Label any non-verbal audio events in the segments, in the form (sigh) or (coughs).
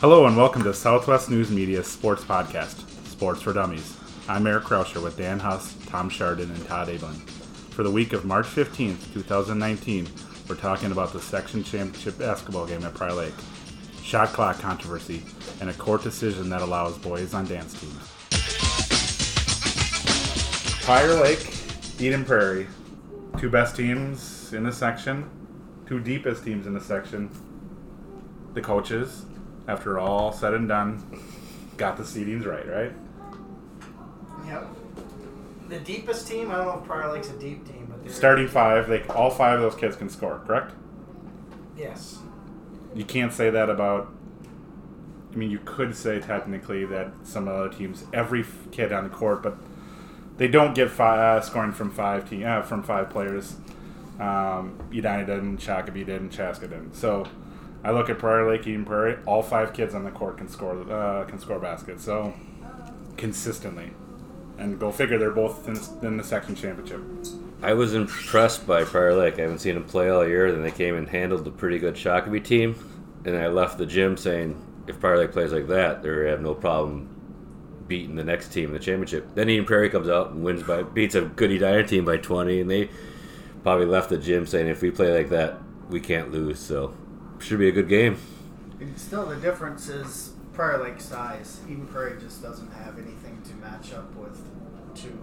Hello and welcome to Southwest News Media's sports podcast, Sports for Dummies. I'm Eric Krauscher with Dan Huss, Tom Chardon, and Todd Ablin. For the week of March 15th, 2019, we're talking about the section championship basketball game at Prior Lake, shot clock controversy, and a court decision that allows boys on dance teams. Prior Lake, Eden Prairie, two best teams in the section, two deepest teams in the section. The coaches, after all said and done, got the seedings right, right? Yep. The deepest team, I don't know if Prior likes a deep team, but they're Starting five, they all five of those kids can score, correct? Yes. You can't say that about. I mean, you could say technically that some other teams, every kid on the court, but they don't get five, uh, scoring from five team uh, from five players. Um, Edina didn't, Shakopee didn't, Chaska didn't. So I look at Prior Lake, Eden Prairie. All five kids on the court can score uh, can score baskets. So consistently, and go figure, they're both in, in the section championship. I was impressed by Prior Lake. I haven't seen them play all year. Then they came and handled the pretty good Shakopee team, and I left the gym saying, if Prior Lake plays like that, they have no problem beating the next team in the championship. Then Eden Prairie comes out and wins by beats a good Edina team by 20, and they probably left the gym saying, if we play like that, we can't lose. So should be a good game. And still, the difference is Prior Lake size. Eden Prairie just doesn't have anything to match up with two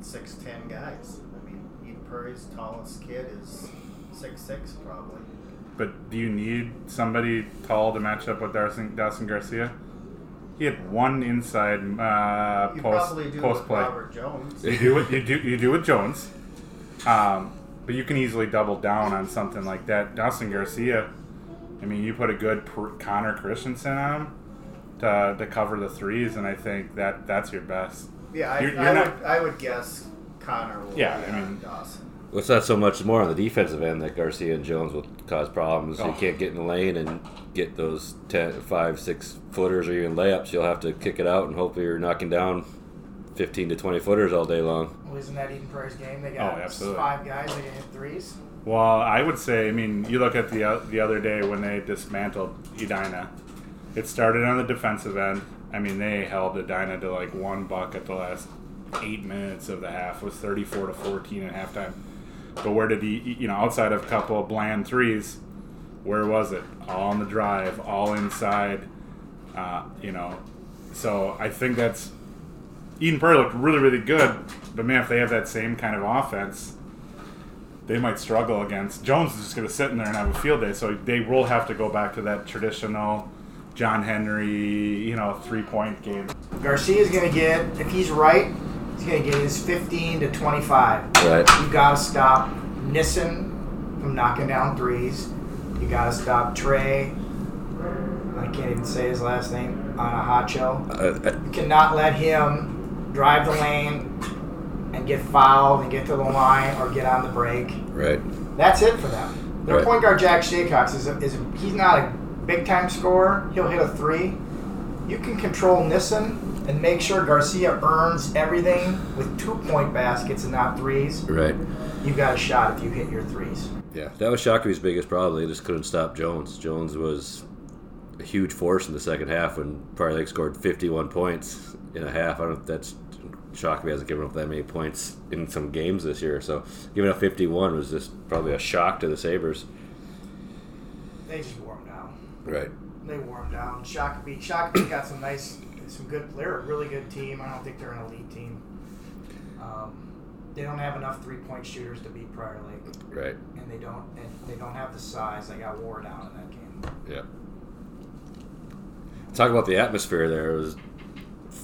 six ten guys. I mean, Eden Prairie's tallest kid is six six probably. But do you need somebody tall to match up with Dawson, Dawson Garcia? He had one inside uh, You post probably do post with play. Robert Jones. You do it. You do you do with Jones, um, but you can easily double down on something like that. Dawson Garcia. I mean, you put a good pr- Connor Christensen on him to, to cover the threes, and I think that that's your best. Yeah, I, You're- you're I not- would I would guess Connor will Yeah, be I mean- Dawson. Well, it's not so much more on the defensive end that Garcia and Jones will cause problems. Oh. You can't get in the lane and get those 10, 5, 6 footers or even layups. You'll have to kick it out and hopefully you're knocking down 15 to 20 footers all day long. Well, isn't that Eden Prairie's game? They oh, got Oh, absolutely. five guys that can hit threes. Well, I would say, I mean, you look at the o- the other day when they dismantled Edina. It started on the defensive end. I mean, they held Edina to like one buck at the last eight minutes of the half. It was 34 to 14 at halftime. But where did he, you know, outside of a couple of bland threes, where was it? All on the drive, all inside, uh, you know. So I think that's. Eden Prairie looked really, really good. But man, if they have that same kind of offense, they might struggle against. Jones is just going to sit in there and have a field day, so they will have to go back to that traditional John Henry, you know, three point game. Garcia's going to get, if he's right, he's going to get his 15 to 25. Right. You got to stop Nissen from knocking down threes. You got to stop Trey. I can't even say his last name. Anahacho. Uh, You cannot let him drive the lane and get fouled and get to the line or get on the break. right. That's it for them. Their Right. point guard Jack Shaycox is, a, is a, he's not a big time scorer. He'll hit a three. You can control Nissen and make sure Garcia earns everything with two point baskets and not threes. Right. You've got a shot if you hit your threes. Yeah, that was Shakopee's biggest problem. They just couldn't stop Jones. Jones was a huge force in the second half when Lake scored 51 points in a half. I don't. That's Shakopee hasn't given up that many points in some games this year. So giving up 51 was just probably a shock to the Sabers. They just wore him down. Right. They wore him down. Shakopee, Shakopee got some nice, some good. They're a really good team. I don't think they're an elite team. Um, they don't have enough three point shooters to beat Prior Lake. Right. and they don't and they don't have the size. They got wore down in that game. Yeah. Talk about the atmosphere there. It was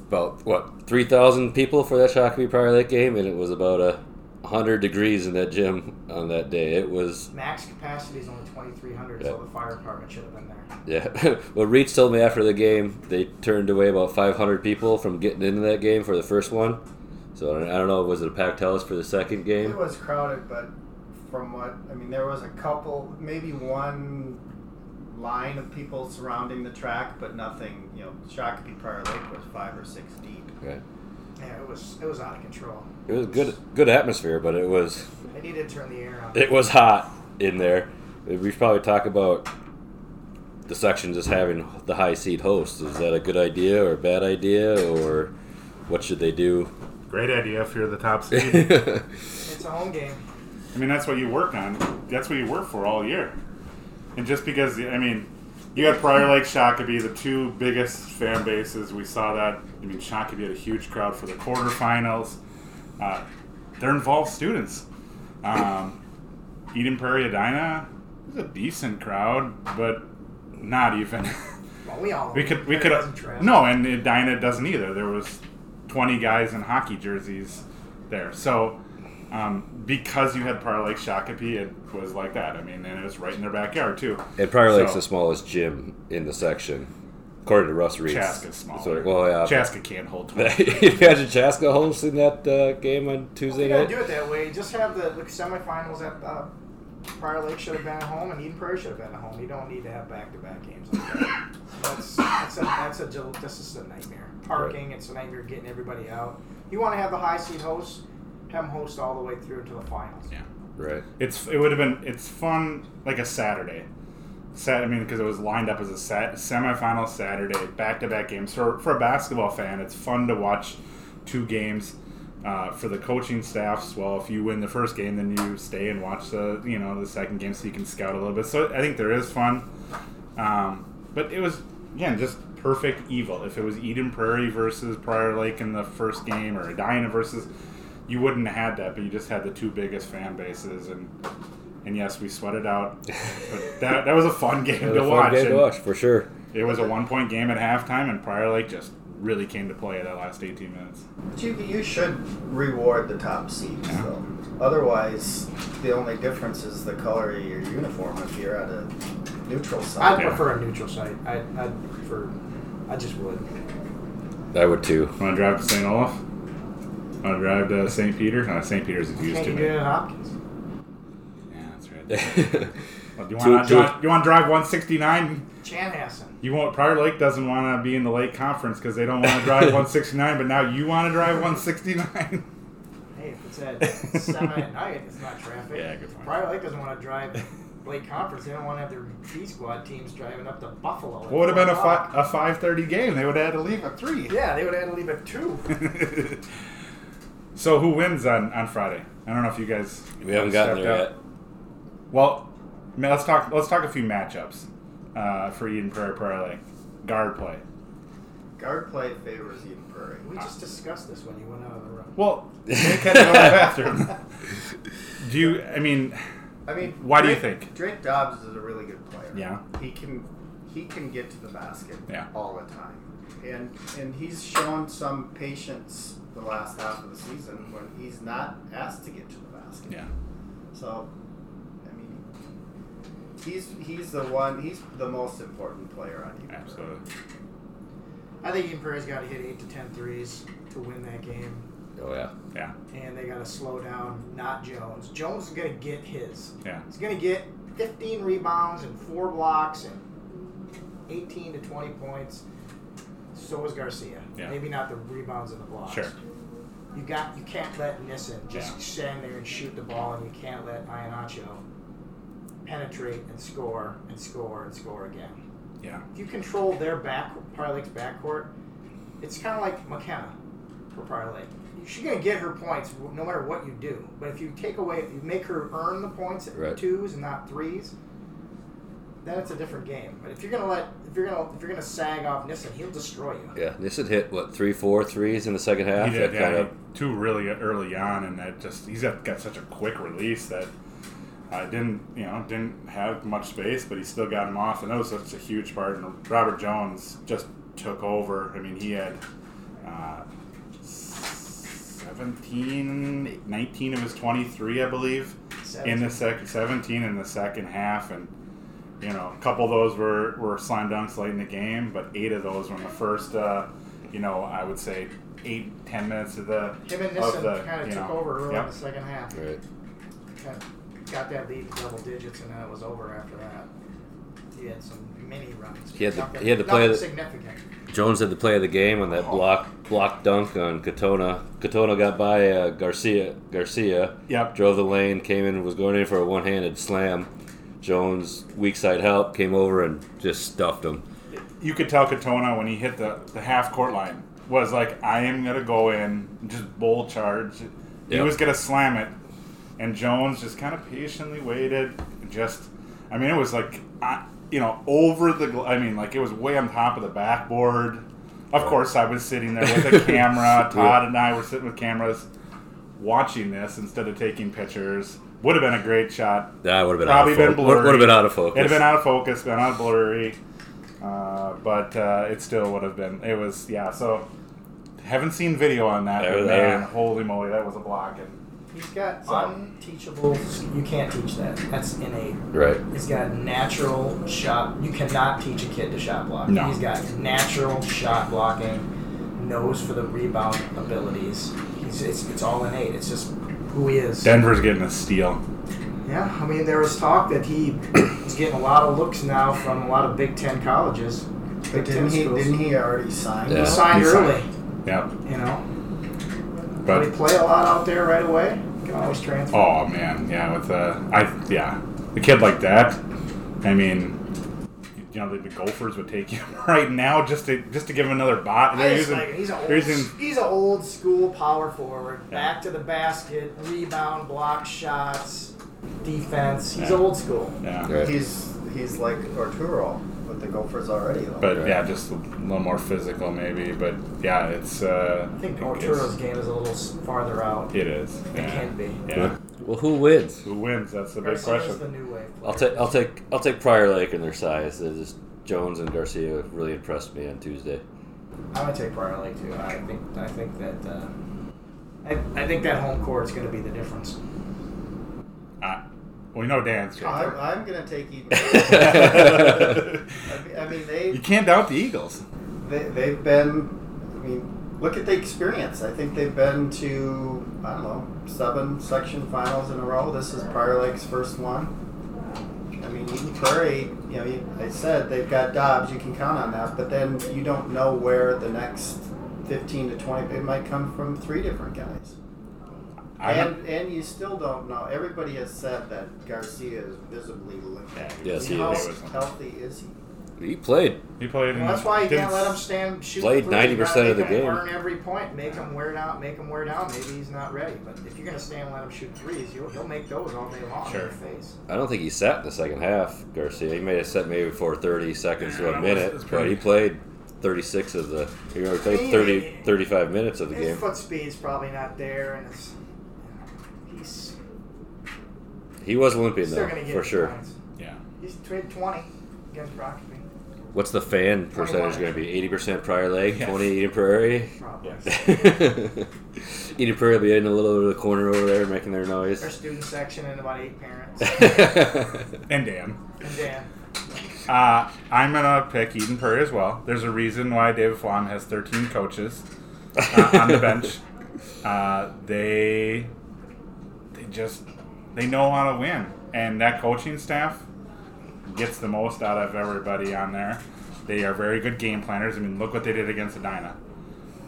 about what 3,000 people for that Shakopee Prior Lake game, and it was about a 100 degrees in that gym on that day. It was Max capacity is only twenty three hundred, Yeah. so the fire department should have been there. Yeah. (laughs) well, Reach told me after the game they turned away about 500 people from getting into that game for the first one. So I don't know, was it a packed house for the second game? It was crowded, but from what I mean, there was a couple, maybe one line of people surrounding the track, but nothing. You know, Shakopee Prior Lake was five or six deep. Right. Yeah, it was it was out of control. It was good, good atmosphere, but it was I needed to turn the air on. it was hot in there. We should probably talk about the section just having the high seat host. Is that a good idea or a bad idea, or what should they do? Great idea if you're the top (laughs) seed. It's a home game. I mean, that's what you work on. That's what you work for all year. And just because, I mean, you had Prior Lake, Shakopee, the two biggest fan bases. We saw that. I mean, Shakopee had a huge crowd for the quarterfinals. Uh, they're involved students. Um, Eden Prairie Edina was a decent crowd, but not even. Well, we all we could we could no, and Edina doesn't either. There was twenty guys in hockey jerseys there, so um, because you had Prior Lake Shakopee, it was like that. I mean, and it was right in their backyard too. And Prior Lake's So- the smallest gym in the section, according to Russ Reed. Chaska's smaller. So, well, yeah. Chaska can't hold (laughs) twenty. Imagine Chaska hosting that uh, game on Tuesday you gotta night. do it that way. Just have the, the semifinals at uh, Prior Lake should have been at home, and Eden Prairie should have been at home. You don't need to have back-to-back games like that. That's that's a that's a jil- this is a nightmare. Parking, it's a nightmare getting everybody out. You want to have the high seed host, have host all the way through to the finals. yeah, Right. it's it would have been it's fun like a Saturday. Sat, I mean, because it was lined up as a sat, semifinal Saturday, back-to-back games. For for a basketball fan, it's fun to watch two games. Uh, for the coaching staffs, well, if you win the first game, then you stay and watch the you know the second game, so you can scout a little bit. So I think there is fun, um, but it was again just perfect evil. If it was Eden Prairie versus Prior Lake in the first game, or Edina versus, you wouldn't have had that, but you just had the two biggest fan bases, and and yes, we sweated out. (laughs) But that that was a fun game to a fun watch. game to watch for sure. It was a one point game at halftime, and Prior Lake just really came to play that last 18 minutes. But you, you should reward the top seeds, Yeah. though. Otherwise, the only difference is the color of your uniform if you're at a neutral site. I'd. Yeah. prefer a neutral site. I I'd prefer. I just would. I would too. Want to drive to St. Olaf? Want to drive to St. Peter? Uh, no, St. Peter's is used Can't to you me. do it at Hopkins? Yeah, that's right. (laughs) Well, do you want two- to you want to drive 169? Chanhassen. You want Prior Lake doesn't want to be in the Lake Conference because they don't want to drive (laughs) 169, but now you want to drive (laughs) 169. Hey, if it's at seven at night, it's not traffic. Yeah, good point. Prior Lake doesn't want to drive Lake Conference. They don't want to have their B squad teams driving up to Buffalo. at What would have been a fi- a 5:30 game? They would have had to leave at three. Yeah, they would have had to leave at two. So who wins on, on Friday? I don't know if you guys We haven't gotten stepped there up. yet. Well, let's talk. Let's talk a few matchups uh, for Eden Prairie Prior Lake. Guard play. Guard play favors Eden Prairie. We just discussed this when you went out of the room. Well, (laughs) they had to go to the bathroom. Do you? I mean, I mean, Why do you think? Drake Dobbs is a really good player? Yeah. he can he can get to the basket Yeah. all the time, and and he's shown some patience the last half of the season when he's not asked to get to the basket. yeah, So, I mean, he's he's the one. He's the most important player on Eden Prairie. absolutely. I think Eden Prairie's got to hit eight to ten threes to win that game, Oh yeah. Yeah, and they got to slow down. Not Jones. Jones is going to get his. yeah, He's going to get 15 rebounds and four blocks and 18 to 20 points. So was Garcia. Yeah. Maybe not the rebounds and the blocks. Sure. You got you can't let Nissen just Yeah. stand there and shoot the ball, and you can't let Iannaccio penetrate and score and score and score again. yeah, If you control their back Prior Lake's backcourt, it's kind of like McKenna for Prior She's gonna get her points no matter what you do. But if you take away, if you make her earn the points at Right. twos and not threes, then it's a different game. But if you're gonna let, if you're gonna, if you're gonna sag off Nissen, he'll destroy you. Yeah. Nissen hit what three, four threes in the second half. he did. that Yeah, kind of two really early on, and that just he's got, got such a quick release that uh, didn't you know didn't have much space, but he still got him off, and that was such a huge part. And Robert Jones just took over. I mean, he had. Uh, 17, 19 of his 23, I believe, in the second 17 in the second half, and you know, a couple of those were, were slam dunks late in the game, but eight of those were in the first, uh, you know, I would say eight, ten minutes of the Him and Nissen kind of you took know, over early yep. in the second half. right. Got, got that lead to double digits, and then it was over after that. He had some mini runs. He had to- Nothing- he had to play nothing the- significant. Jones had the play of the game on that block block dunk on Katona. Katona got by uh, Garcia. Garcia Yep. drove the lane, came in, was going in for a one handed slam. Jones, weak side help, came over and just stuffed him. You could tell Katona when he hit the, the half court line was like, I am gonna go in, just bull charge. He Yep. was gonna slam it, and Jones just kind of patiently waited. Just, I mean, it was like, you know, over the. I mean, like it was way on top of the backboard. Of course, I was sitting there with a camera. (laughs) Todd and I were sitting with cameras, watching this instead of taking pictures. Would have been a great shot. That would have been Probably out been focus. blurry. Would have been out of focus. It'd have been out of focus, been out of blurry. Uh, but uh, it still would have been. It was yeah. So haven't seen video on that, There- but there- man, holy moly, that was a block. And He's got So- unteachable. You can't teach that. That's innate. Right. He's got natural shot. You cannot teach a kid to shot block. No. He's got natural shot blocking, Knows for the rebound abilities. He's it's, it's all innate. It's just who he is. Denver's getting a steal. Yeah, I mean there was talk that he is getting a lot of looks now from a lot of Big Ten colleges. But Big didn't Ten he? schools. Didn't he already sign? Yeah. He signed He signed. early. Yep. You know, But but he play a lot out there right away. Can always transfer. oh man, yeah. With uh, I yeah, a kid like that. I mean. You know the, the Gophers would take him (laughs) right now just to just to give him another bot. I They're using, like, he's an old, using he's an old school power forward. Yeah. Back to the basket, rebound, block shots, defense. He's Yeah. old school. yeah. Right. He's he's like Oturu with the Gophers already. Though. But Right. yeah, just a little more physical maybe. But yeah, it's. Uh, I think Oturu's game is a little farther out. It is. It yeah. can be. Yeah. Well, who wins? Who wins? That's the big Garcia's question. the new wave. I'll take I'll take I'll take Prior Lake and their size. They're just Jones and Garcia really impressed me on Tuesday. I'm gonna take Prior Lake too. I think I think that uh, I, I think that home court is gonna be the difference. Uh, we know Dan's I'm. I'm gonna take even. (laughs) (laughs) I mean, I mean they you can't doubt the Eagles. they they've been. I mean, look at the experience. I think they've been to I don't know seven section finals in a row. This is Prior Lake's first one. I mean, Eden Prairie. You know, you, I said they've got Dobbs. You can count on that. But then you don't know where the next fifteen to twenty. It might come from three different guys. I And and you still don't know. Everybody has said that Garcia is visibly limping. Yes, he How is. healthy is he? He played. he played. Well, that's why you didn't can't let him stand shoot. Played threes. You 90% of the game. Earn every point. Make him wear down. Make him wear down. Maybe he's not ready. But if you're gonna stand and let him shoot threes, he'll, he'll make those all day long Sure. in your face. I don't think he sat in the second half. Garcia. He may have sat maybe for 30 seconds to a that was- minute, but pretty- he played 36 of the. He only played 30, 35 minutes of the game. His game. foot speed's probably not there, and it's he's He was limping though, for sure. points. Yeah. He's trade twenty against Rockaby. What's the fan percentage going to be? 80% Prior Lake, Yes. 20 Eden Prairie. Probably. Yes. (laughs) Eden Prairie will be in a little bit of the corner over there making their noise. Our student section and about eight parents. (laughs) And Dan. and Dan. Uh, I'm gonna pick Eden Prairie as well. There's a reason why David Flom has 13 coaches uh, on the (laughs) bench. Uh, they they just they know how to win, and that coaching staff gets the most out of everybody on there. They are very good game planners. I mean, look what they did against Edina.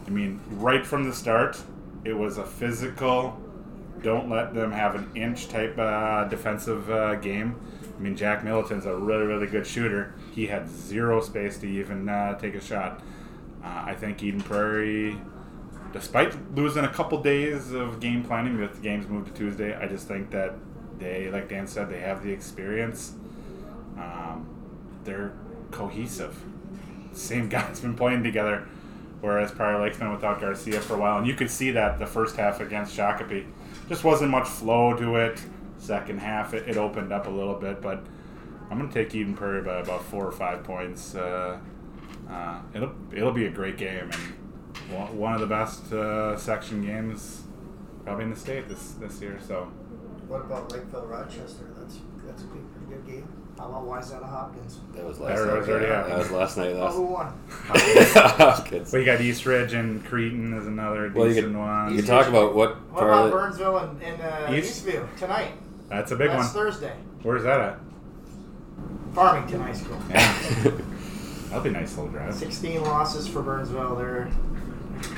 I mean, right from the start, it was a physical, don't let them have an inch type uh, defensive uh, game. I mean, Jack Militon's a really, really good shooter. He had zero space to even uh, take a shot. Uh, I think Eden Prairie, despite losing a couple days of game planning with the games moved to Tuesday, I just think that they, like Dan said, they have the experience. Um, they're cohesive. Same (laughs) guys been playing together, whereas Prior Lake's been without Garcia for a while, and you could see that the first half against Shakopee. Just wasn't much flow to it. Second half, it, it opened up a little bit, but I'm gonna take Eden Prairie by about four or five points. Uh, uh, it'll it'll be a great game and one- of the best uh, section games probably in the state this this year. So What about Lakeville Rochester? That's that's a pretty pretty good game. How about Wayzata Hopkins? That was last was night. already That was last night. Oh, Last. who won? Hopkins. but you got East Ridge and Cretin is another Well, you decent could- one. You can talk about what What about Lake- Burnsville and, and uh, East- Eastview tonight? That's a big That's one. Thursday. Where's that at? Farmington High School. (laughs) Yeah. That'll be a nice little drive. 16 losses for Burnsville. They're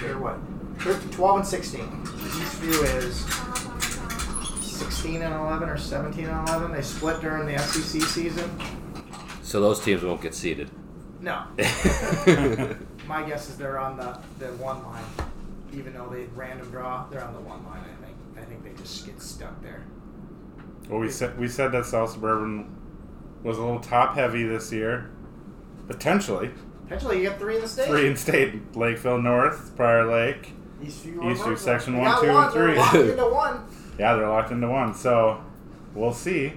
they're what? They're 12 and 16. Eastview is 16 and 11 or 17 and 11. They split during the SEC season. So those teams won't get seeded. No, (laughs) my guess is they're on the, the one line. Even though they random draw, they're on the one line. I think. I think they just get stuck there. Well, we said we said that South Suburban was a little top heavy this year, potentially Potentially, you get three in the state. three in state: Lakeville North, Prior Lake. Eastview, Eastview, section They one, two, and three. into one. Yeah, they're locked into one. So we'll see.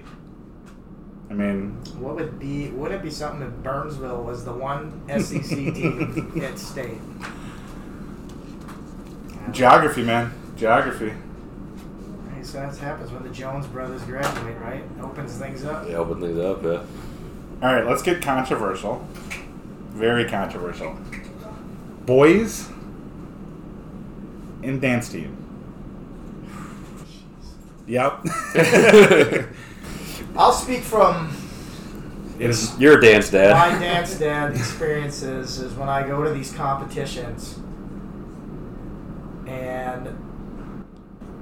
I mean, What would be? Would it be something if Burnsville was the one SEC (laughs) team at state? geography, man, geography. Right, so that happens when the Jones brothers graduate, right? Opens things up. Yeah, opens things up, yeah. All right, let's get controversial. Very controversial. Boys in dance team. Yep. (laughs) I'll speak from it is You're dance dad. my dance dad experiences is when I go to these competitions and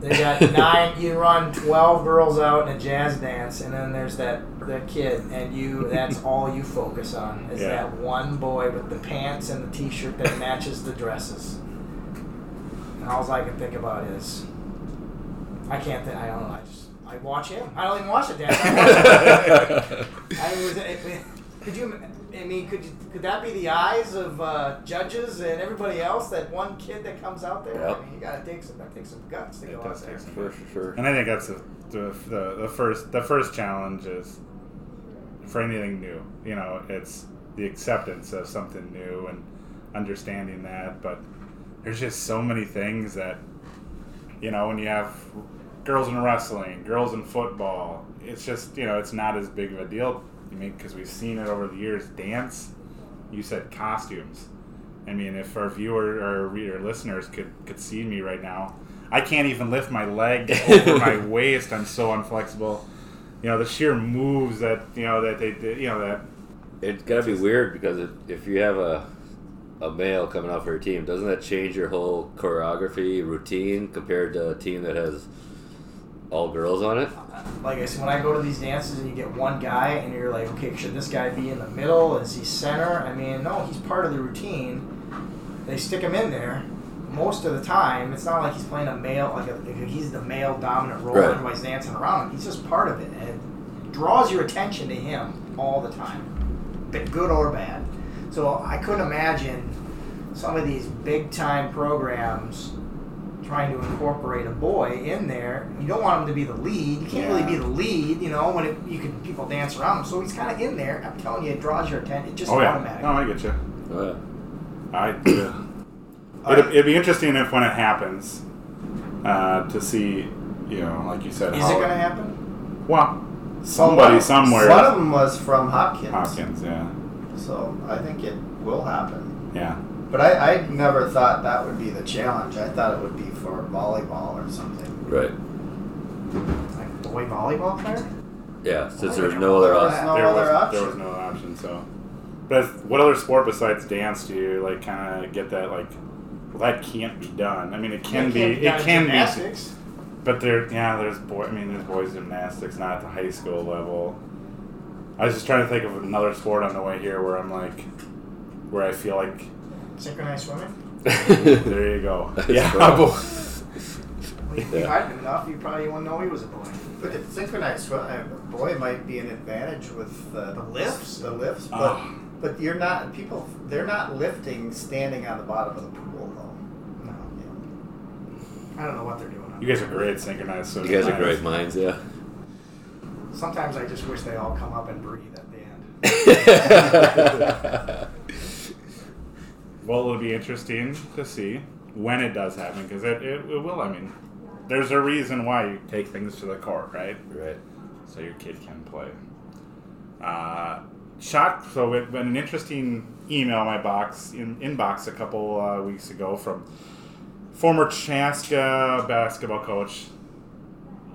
they got (laughs) nine you run 12 girls out in a jazz dance and then there's that that kid and you that's all you focus on is Yeah. that one boy with the pants and the t-shirt that matches the dresses and all I can think about is I can't think I don't know I just I watch him I don't even watch the dance I. (laughs) I was. It, it- could you? I mean, could you, could that be the eyes of uh, judges and everybody else? That one kid that comes out there. Yep. I mean, you gotta take some. That takes some guts to It go out there. take some For sure. And I think that's the, the, the, the first the first challenge is for anything new. You know, it's the acceptance of something new and understanding that. But there's just so many things that you know when you have girls in wrestling, girls in football. It's just you know it's not as big of a deal. I mean, because we've seen it over the years. Dance, you said costumes. I mean, if our viewer or reader listeners could could see me right now, I can't even lift my leg (laughs) over my waist. I'm so unflexible. You know, the sheer moves that you know that they did. You know that It's gotta be weird because if, if you have a a male coming out for your team, doesn't that change your whole choreography routine compared to a team that has all girls on it? Like I said, when I go to these dances and you get one guy and you're like, okay, should this guy be in the middle? Is he center? I mean, no, he's part of the routine. They stick him in there. Most of the time, it's not like he's playing a male, like, a, he's the male dominant role. Right. Everybody's dancing around him. He's just part of it, and it draws your attention to him all the time, but good or bad. So I couldn't imagine some of these big time programs trying to incorporate a boy in there. You don't want him to be the lead. You can't really be the lead, you know, when it, you can people dance around him. So he's kind of in there. I'm telling you, it draws your attention. It just oh yeah, automatic. no, I get you. I yeah. (coughs) it'd, it'd be interesting if when it happens uh, to see, you know, like you said, Is how it going to happen? Well, somebody One- somewhere. One of them was from Hopkins. Hopkins, yeah, So I think it will happen. yeah. But I, I never thought that would be the challenge. I thought it would be for volleyball or something. Right. Like boy volleyball player? Yeah, since there's no other Well, option. no there other was, option. There was no option. So, but what other sport besides dance do you like? Kind of get that like. Well, that can't be done. I mean, it can It be. can't It done in can be. gymnastics. But there, yeah, there's boy. I mean, there's boys gymnastics, not at the high school level. I was just trying to think of another sport on the way here where I'm like, where I feel like, Synchronized swimming. (laughs) there you go. (laughs) That's yeah, fun. boy. Well, if you Yeah. hide him enough, you probably wouldn't know he was a boy. But it's synchronized swim, uh, boy, might be an advantage with uh, The lifts? The lifts, but Ah. but you're not people. They're not lifting standing on the bottom of the pool though. No. Yeah. I don't know what they're doing. You guys are great synchronized swimming. You guys are great minds, yeah. Sometimes I just wish they all come up and breathe at the end. (laughs) Well, it'll be interesting to see when it does happen because it, it, it will. I mean, there's a reason why you take things to the court, right? right. So your kid can play. Uh, shot. So it been an interesting email in my box in inbox a couple uh, weeks ago from former Chaska basketball coach,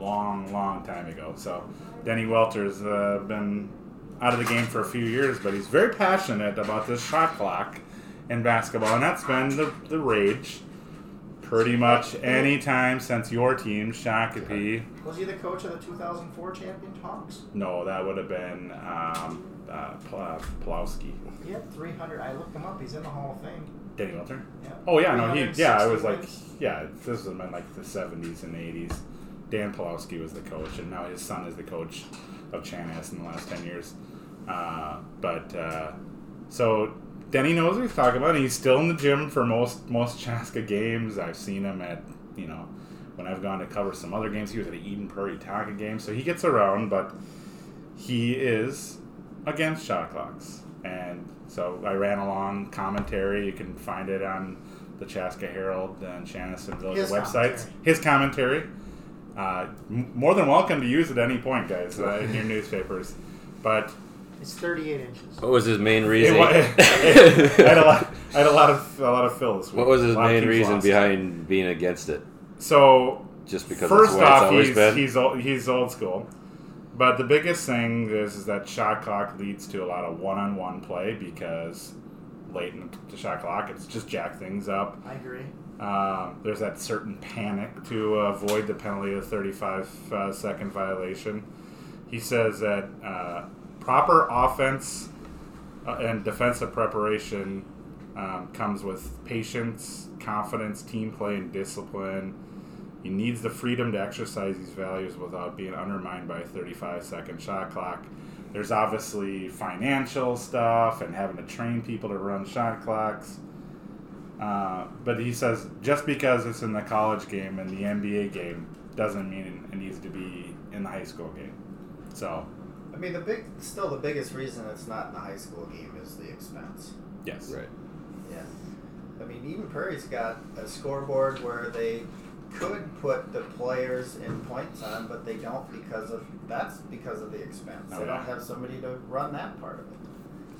long, long time ago. So Denny Welter's uh, been out of the game for a few years, but he's very passionate about this shot clock in basketball, and that's been the, the rage. pretty much any time since your team, Shakopee. Was he the coach of the 2004 champion Hawks? No, that would have been um, uh, Plowski. He had 300. I looked him up. He's in the Hall of Fame. Danny Welter? Yeah. Oh yeah, no, he yeah, I was like yeah, this was in like the seventies and eighties. Dan Pulowski was the coach, and now his son is the coach of Chanas in the last ten years. Uh, but uh, so Denny knows what he's talking about. And he's still in the gym for most most Chaska games. I've seen him at you know when I've gone to cover some other games. He was at an Eden Prairie Taka game, so he gets around, but he is against shot clocks. And so I ran along commentary. You can find it on the Chaska Herald and Village His websites. commentary. His commentary. Uh, m- more than welcome to use at any point, guys, uh, in your newspapers. But It's 38 inches. What was his main reason? wa- (laughs) I had a lot. I had a lot of a lot of fills. what was his A lot of main reason lost. behind being against it? So Just because First it's it's off, he's been. he's old, he's old school, but the biggest thing is, is that shot clock leads to a lot of one-on-one play because late in the shot clock, it's just jack things up. I agree. Um, there's that certain panic to avoid the penalty of 35 uh, second violation. He says that uh, proper offense uh, and defensive preparation um, comes with patience, confidence, team play, and discipline. He needs the freedom to exercise these values without being undermined by a 35 second shot clock. There's obviously financial stuff and having to train people to run shot clocks. Uh, but he says just because it's in the college game and the NBA game doesn't mean it needs to be in the high school game. So, I mean, the big, still the biggest reason it's not in the high school game is the expense. yes. right. Yeah. I mean, Eden Prairie's got a scoreboard where they could put the players in points on, but they don't because of that's because of the expense. They don't have somebody to run that part of it.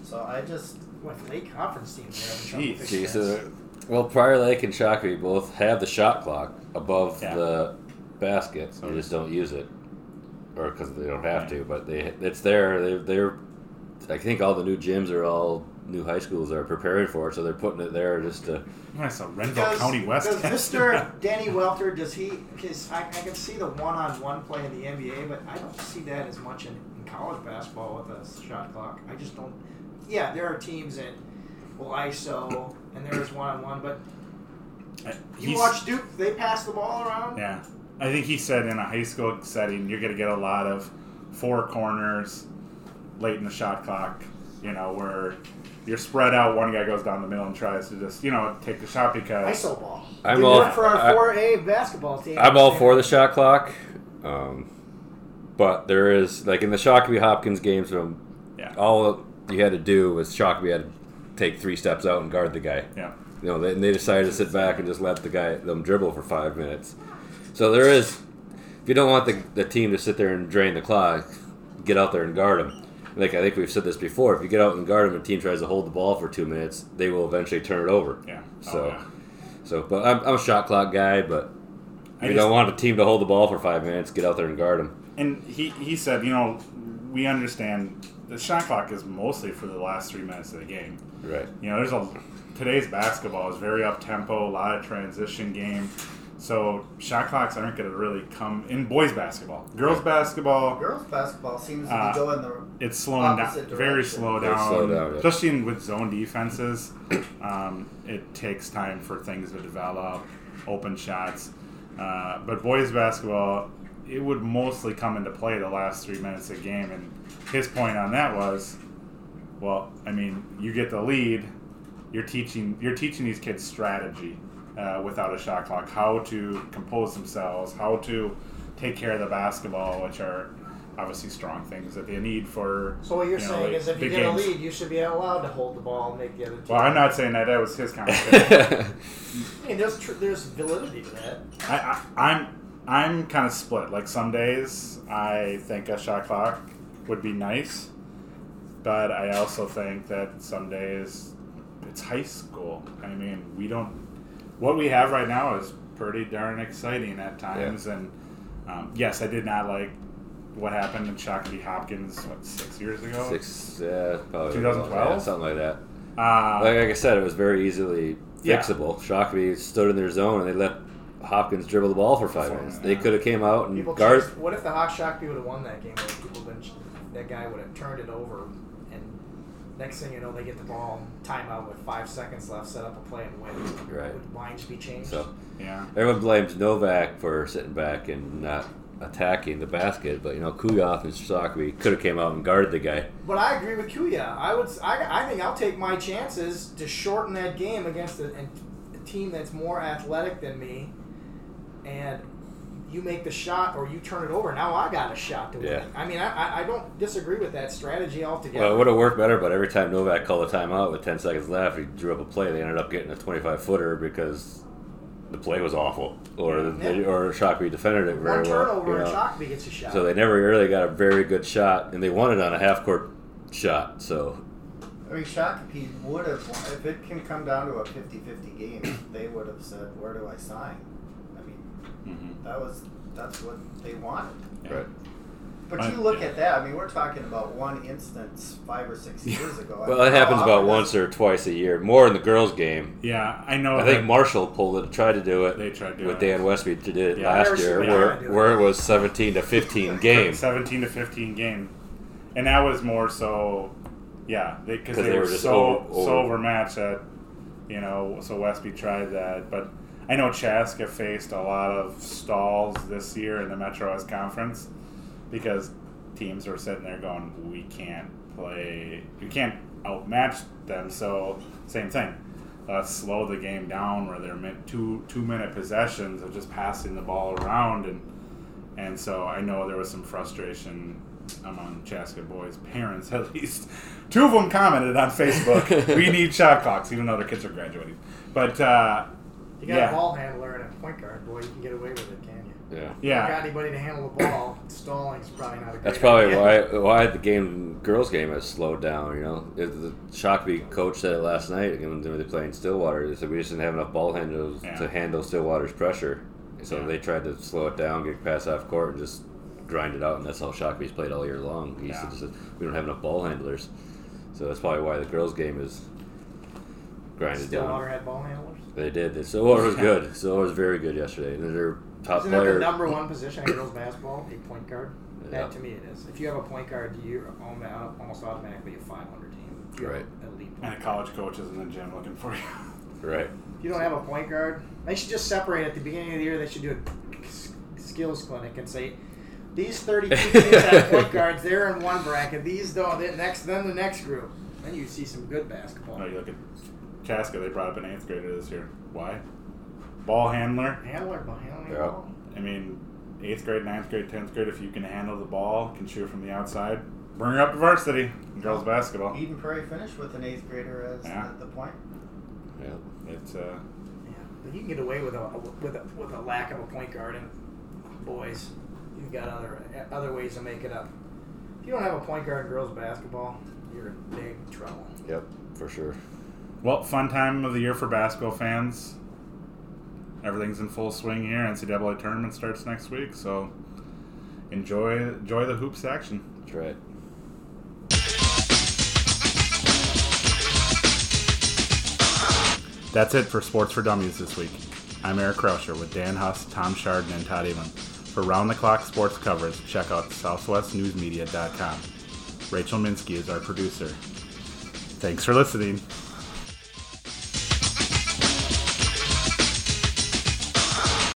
So I just With late conference teams, they're having trouble Jeez. with See, expense. so, well, Prior Lake and Shakopee both have the shot clock above Yeah. the basket. So- They just don't use it, or because they don't have to. But they, it's there. They're, they're. I think all the new gyms are all new high schools are preparing for it, so they're putting it there just to. I saw Renville County West. Does Mr. (laughs) Danny Welter, does he, Because I, I can see the one-on-one play in the NBA, but I don't see that as much in, in college basketball with a shot clock. I just don't, yeah, there are teams that will ISO, and there's one-on-one, but Uh, you watch Duke, they pass the ball around. Yeah. I think he said in a high school setting, you're going to get a lot of four corners late in the shot clock, you know, where you're spread out. One guy goes down the middle and tries to just, you know, take the shot because. ISO ball. I'm Did all- for our I- 4A basketball team. I'm all for the shot clock, um, but there is like in the Shakopee Hopkins games from Yeah. all you had to do was Shakopee had to take three steps out and guard the guy. Yeah. You know, they, and they decided to sit back and just let the guy them dribble for five minutes. So there is, if you don't want the, the team to sit there and drain the clock, get out there and guard them. Like I think we've said this before, if you get out and guard them, and a team tries to hold the ball for two minutes, they will eventually turn it over. Yeah. Oh, So, yeah. so, but I'm, I'm a shot clock guy, but I if you just- don't want a team to hold the ball for five minutes, get out there and guard them. And he, he said, you know, we understand the shot clock is mostly for the last three minutes of the game. Right. You know, there's a today's basketball is very up tempo, a lot of transition game. So shot clocks aren't going to really come in boys basketball. Girls basketball, girls basketball seems to Uh, be going the it's slowing down, Opposite very slow Very down, slow down, yeah. especially in, with zone defenses. (coughs) Um, it takes time for things to develop, open shots. Uh, but boys basketball, it would mostly come into play the last three minutes of the game. And his point on that was, well, I mean, you get the lead, you're teaching you're teaching these kids strategy uh, without a shot clock, how to compose themselves, how to take care of the basketball, which are obviously strong things that they need for. So what you're you know, saying like, is if you get games. a lead, you should be allowed to hold the ball and make the other team. Well, I'm not saying that. That was his (laughs) comment. I mean, there's tr- there's validity to that. I, I, I'm I'm kind of split. Like some days, I think a shot clock would be nice, but I also think that some days it's high school. I mean, we don't. What we have right now is pretty darn exciting at times, and um, yes, I did not like what happened in Shakopee Hopkins what six years ago. Six, yeah, probably 2012? yeah, something like that. Uh, Like, like I said, it was very easily Yeah. fixable. Shockley stood in their zone and they let Hopkins dribble the ball for five For- minutes. They could have came out and People guard. chased- what if the Hawk Shockey would have won that game? Would people been that guy would have turned it over, and next thing you know, they get the ball, timeout with five seconds left, set up a play and win. Right. Would lines be changed? So Yeah. everyone blames Novak for sitting back and not attacking the basket, but you know Kuyath and Shockley could have came out and guarded the guy. But I agree with Kuya. I would. I, I think I'll take my chances to shorten that game against a, a team that's more athletic than me, and you make the shot or you turn it over. Now I got a shot to win. Yeah. I mean, I, I- I don't disagree with that strategy altogether. Well, it would have worked better, but every time Novak called a timeout with 10 seconds left, he drew up a play. They ended up getting a 25 footer because the play was awful, or the, Yeah. or Shockley defended it very One well. you know. Shockley gets a shot. So they never really got a very good shot, and they won it on a half court shot. So I mean, Shakopee would have, if it can come down to a 50-50 game, they would have said, "Where do I sign?" I mean, hmm that was that's what they wanted. right. But I- you look yeah. at that. I mean, we're talking about one instance five or six years (laughs) ago. I Well, mean, it happens about often once or twice a year. More in the girls' game. Yeah, I know. I think Marshall pulled it, tried to do it they tried to with Dan Westby. to Did it Yeah, last year, where it. where it was 17 to 15 (laughs) game. seventeen to fifteen game, and that was more so. Yeah, because they, they were were just so over- so overmatched that you know. So Westby tried that, but I know Chaska faced a lot of stalls this year in the Metro West Conference because teams were sitting there going, "We can't play. You can't outmatch them." So same thing. Let's slow the game down where they're two two minute possessions of just passing the ball around and and so I know there was some frustration among Chaska boys' parents, (laughs) at least. Two of them commented on Facebook, (laughs) "We need shot clocks," even though their kids are graduating. But uh, you got yeah. a ball handler and a point guard, boy, you can get away with it, can you? Yeah. You don't yeah, got anybody to handle the ball. Stalling is probably not a great That's probably idea. why why the game girls game has slowed down. You know, It- the Shockley coach said it last night when they were playing Stillwater. They said we just didn't have enough ball handles Yeah. to handle Stillwater's pressure, so Yeah. they tried to slow it down, get past half court, and just grind it out. And that's how Shockley's played all year long. He Yeah. said, said we don't have enough ball handlers, so that's probably why the girls game is grinded Stillwater down. had ball handlers. They did. Stillwater was good. Stillwater was very good yesterday. And their top Isn't that player. the number one (coughs) position in girls basketball? A point guard. Yeah. That to me it is. If you have a point guard, you're almost automatically a 500 team. You have Right. an Elite and a college coach is in the gym looking for you. (laughs) Right. If you don't have a point guard, they should just separate at the beginning of the year. They should do a skills clinic and say, these 32 (laughs) teams have point guards. They're in one bracket. These don't. Then next, then the next group. Then you see some good basketball. No, you look at Chaska; they brought up an eighth grader this year. Why? Ball handler. Handler, ball handling the Yeah. ball. I mean, eighth grade, ninth grade, tenth grade. If you can handle the ball, can shoot from the outside, bring her up to varsity in girls basketball. Eden Prairie finished with an eighth grader as Yeah. the, the point. Yeah. It's uh, Yeah, but you can get away with a with a with a lack of a point guard and boys. You've got other other ways to make it up. If you don't have a point guard in girls basketball, you're in big trouble. Yep. For sure. Well, fun time of the year for basketball fans. Everything's in full swing here. NCAA tournament starts next week, so enjoy enjoy the hoops action. That's right. That's it for Sports for Dummies this week. I'm Eric Krauscher with Dan Huss, Tom Chardon, and Todd Elam. For round the clock sports coverage, check out southwestnewsmedia.com. Rachel Minsky is our producer. Thanks for listening.